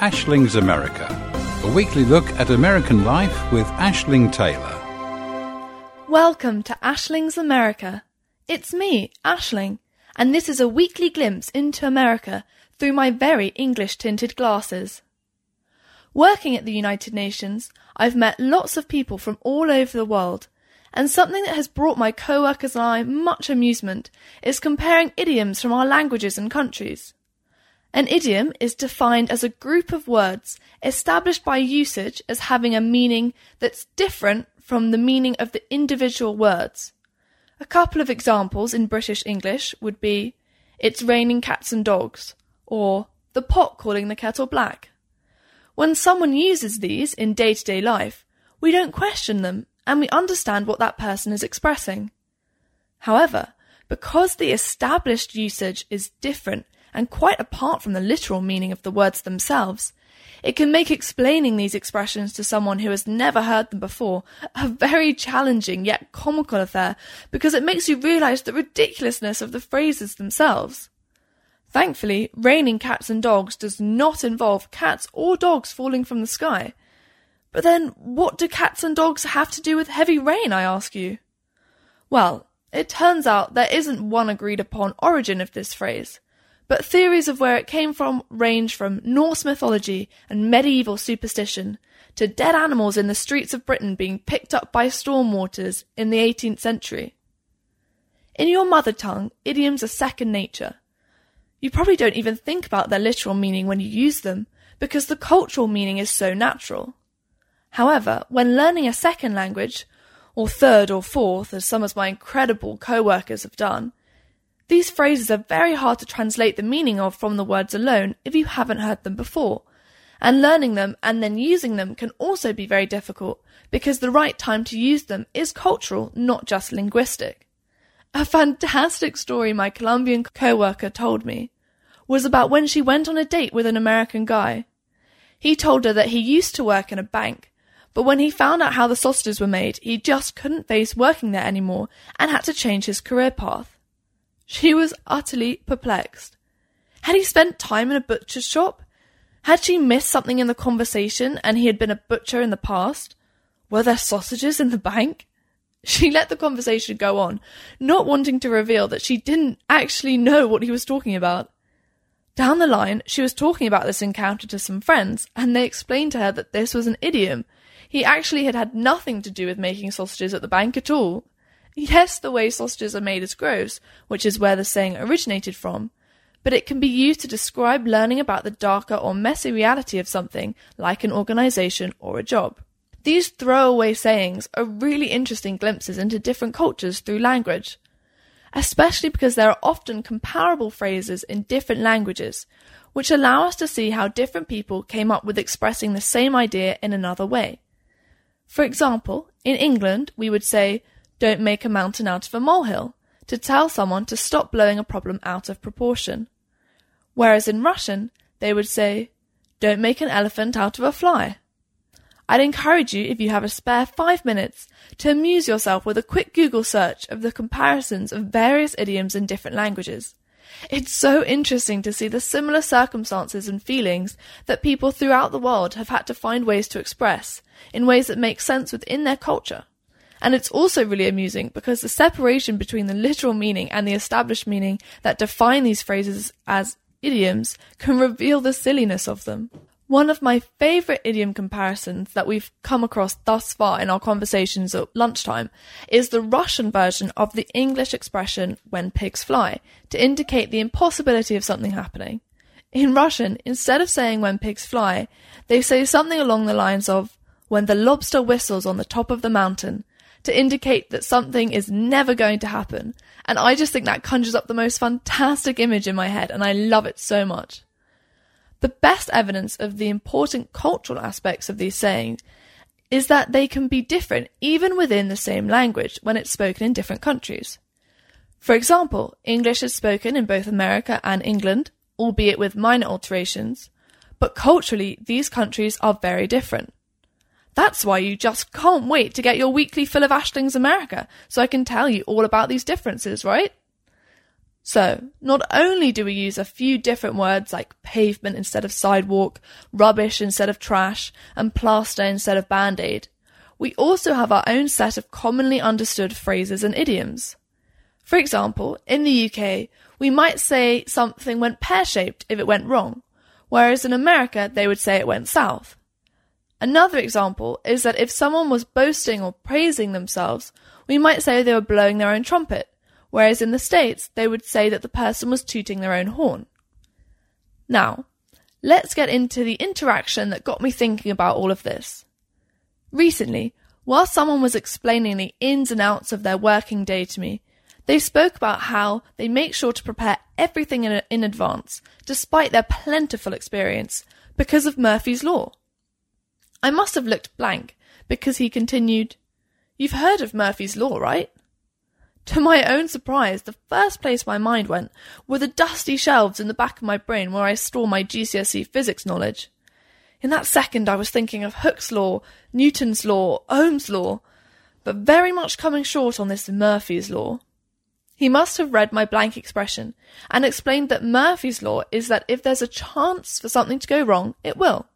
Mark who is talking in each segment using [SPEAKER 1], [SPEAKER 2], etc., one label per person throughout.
[SPEAKER 1] Ashling's America, a weekly look at American life with Ashling Taylor.
[SPEAKER 2] Welcome to Ashling's America. It's me, Ashling, and this is a weekly glimpse into America through my very English tinted glasses. Working at the United Nations, I've met lots of people from all over the world, and something that has brought my co-workers and I much amusement is comparing idioms from our languages and countries. An idiom is defined as a group of words established by usage as having a meaning that's different from the meaning of the individual words. A couple of examples in British English would be, it's raining cats and dogs, or the pot calling the kettle black. When someone uses these in day to day life, we don't question them and we understand what that person is expressing. However, because the established usage is different and quite apart from the literal meaning of the words themselves, it can make explaining these expressions to someone who has never heard them before a very challenging yet comical affair because it makes you realize the ridiculousness of the phrases themselves. Thankfully, raining cats and dogs does not involve cats or dogs falling from the sky. But then, what do cats and dogs have to do with heavy rain, I ask you? Well, it turns out there isn't one agreed upon origin of this phrase, but theories of where it came from range from Norse mythology and medieval superstition to dead animals in the streets of Britain being picked up by storm waters in the 18th century. In your mother tongue, idioms are second nature. You probably don't even think about their literal meaning when you use them because the cultural meaning is so natural. However, when learning a second language, or third or fourth, as some of my incredible co-workers have done, these phrases are very hard to translate the meaning of from the words alone if you haven't heard them before. And learning them and then using them can also be very difficult because the right time to use them is cultural, not just linguistic. A fantastic story my Colombian co-worker told me was about when she went on a date with an American guy. He told her that he used to work in a bank, but when he found out how the sausages were made, he just couldn't face working there anymore and had to change his career path. She was utterly perplexed. Had he spent time in a butcher's shop? Had she missed something in the conversation and he had been a butcher in the past? Were there sausages in the bank? She let the conversation go on, not wanting to reveal that she didn't actually know what he was talking about. Down the line, she was talking about this encounter to some friends, and they explained to her that this was an idiom. He actually had had nothing to do with making sausages at the bank at all. Yes, the way sausages are made is gross, which is where the saying originated from, but it can be used to describe learning about the darker or messy reality of something, like an organization or a job. These throwaway sayings are really interesting glimpses into different cultures through language, especially because there are often comparable phrases in different languages, which allow us to see how different people came up with expressing the same idea in another way. For example, in England, we would say, don't make a mountain out of a molehill, to tell someone to stop blowing a problem out of proportion. Whereas in Russian, they would say, don't make an elephant out of a fly. I'd encourage you, if you have a spare five minutes, to amuse yourself with a quick Google search of the comparisons of various idioms in different languages. It's so interesting to see the similar circumstances and feelings that people throughout the world have had to find ways to express, in ways that make sense within their culture. And it's also really amusing because the separation between the literal meaning and the established meaning that define these phrases as idioms can reveal the silliness of them. One of my favourite idiom comparisons that we've come across thus far in our conversations at lunchtime is the Russian version of the English expression when pigs fly to indicate the impossibility of something happening. In Russian, instead of saying when pigs fly, they say something along the lines of when the lobster whistles on the top of the mountain to indicate that something is never going to happen. And I just think that conjures up the most fantastic image in my head and I love it so much. The best evidence of the important cultural aspects of these sayings is that they can be different even within the same language when it's spoken in different countries. For example, English is spoken in both America and England, albeit with minor alterations, but culturally these countries are very different. That's why you just can't wait to get your weekly fill of Ashling's America so I can tell you all about these differences, right? So, not only do we use a few different words like pavement instead of sidewalk, rubbish instead of trash, and plaster instead of band aid, we also have our own set of commonly understood phrases and idioms. For example, in the UK, we might say something went pear shaped if it went wrong, whereas in America they would say it went south. Another example is that if someone was boasting or praising themselves, we might say they were blowing their own trumpet, whereas in the States they would say that the person was tooting their own horn. Now, let's get into the interaction that got me thinking about all of this. Recently, while someone was explaining the ins and outs of their working day to me, they spoke about how they make sure to prepare everything in, in advance, despite their plentiful experience, because of Murphy's Law. I must have looked blank, because he continued, You've heard of Murphy's Law, right? To my own surprise, the first place my mind went were the dusty shelves in the back of my brain where I store my GCSE physics knowledge. In that second, I was thinking of Hooke's law, Newton's law, Ohm's law, but very much coming short on this Murphy's law. He must have read my blank expression and explained that Murphy's law is that if there's a chance for something to go wrong, it will.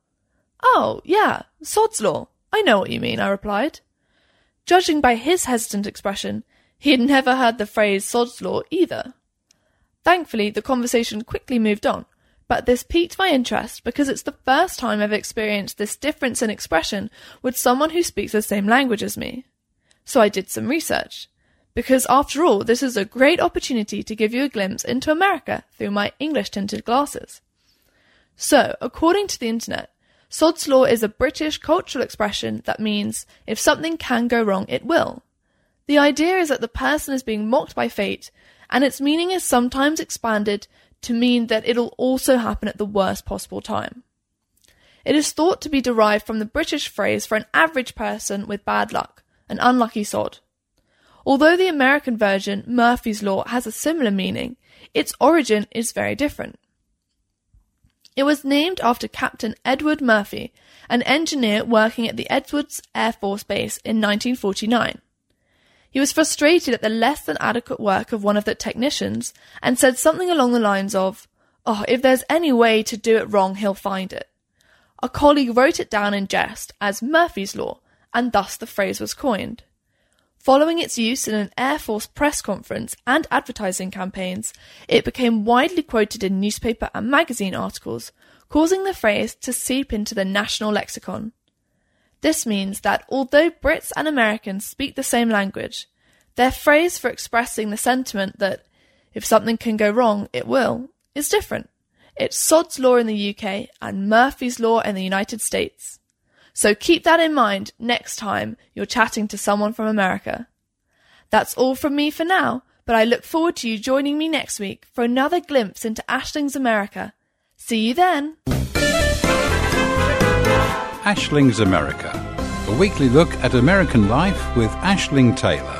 [SPEAKER 2] Oh, yeah, Sod's law. I know what you mean, I replied. Judging by his hesitant expression, he had never heard the phrase Sod's law either. Thankfully, the conversation quickly moved on, but this piqued my interest because it's the first time I've experienced this difference in expression with someone who speaks the same language as me. So I did some research because after all, this is a great opportunity to give you a glimpse into America through my English tinted glasses. So, according to the internet, Sod's Law is a British cultural expression that means if something can go wrong, it will. The idea is that the person is being mocked by fate, and its meaning is sometimes expanded to mean that it'll also happen at the worst possible time. It is thought to be derived from the British phrase for an average person with bad luck, an unlucky sod. Although the American version, Murphy's Law, has a similar meaning, its origin is very different. It was named after Captain Edward Murphy, an engineer working at the Edwards Air Force Base in 1949. He was frustrated at the less than adequate work of one of the technicians and said something along the lines of, Oh, if there's any way to do it wrong, he'll find it. A colleague wrote it down in jest as Murphy's Law, and thus the phrase was coined. Following its use in an Air Force press conference and advertising campaigns, it became widely quoted in newspaper and magazine articles, causing the phrase to seep into the national lexicon. This means that although Brits and Americans speak the same language, their phrase for expressing the sentiment that if something can go wrong, it will, is different. It's Sod's Law in the UK and Murphy's Law in the United States. So keep that in mind next time you're chatting to someone from America. That's all from me for now, but I look forward to you joining me next week for another glimpse into Ashling's America. See you then.
[SPEAKER 1] Ashling's America, a weekly look at American life with Ashling Taylor.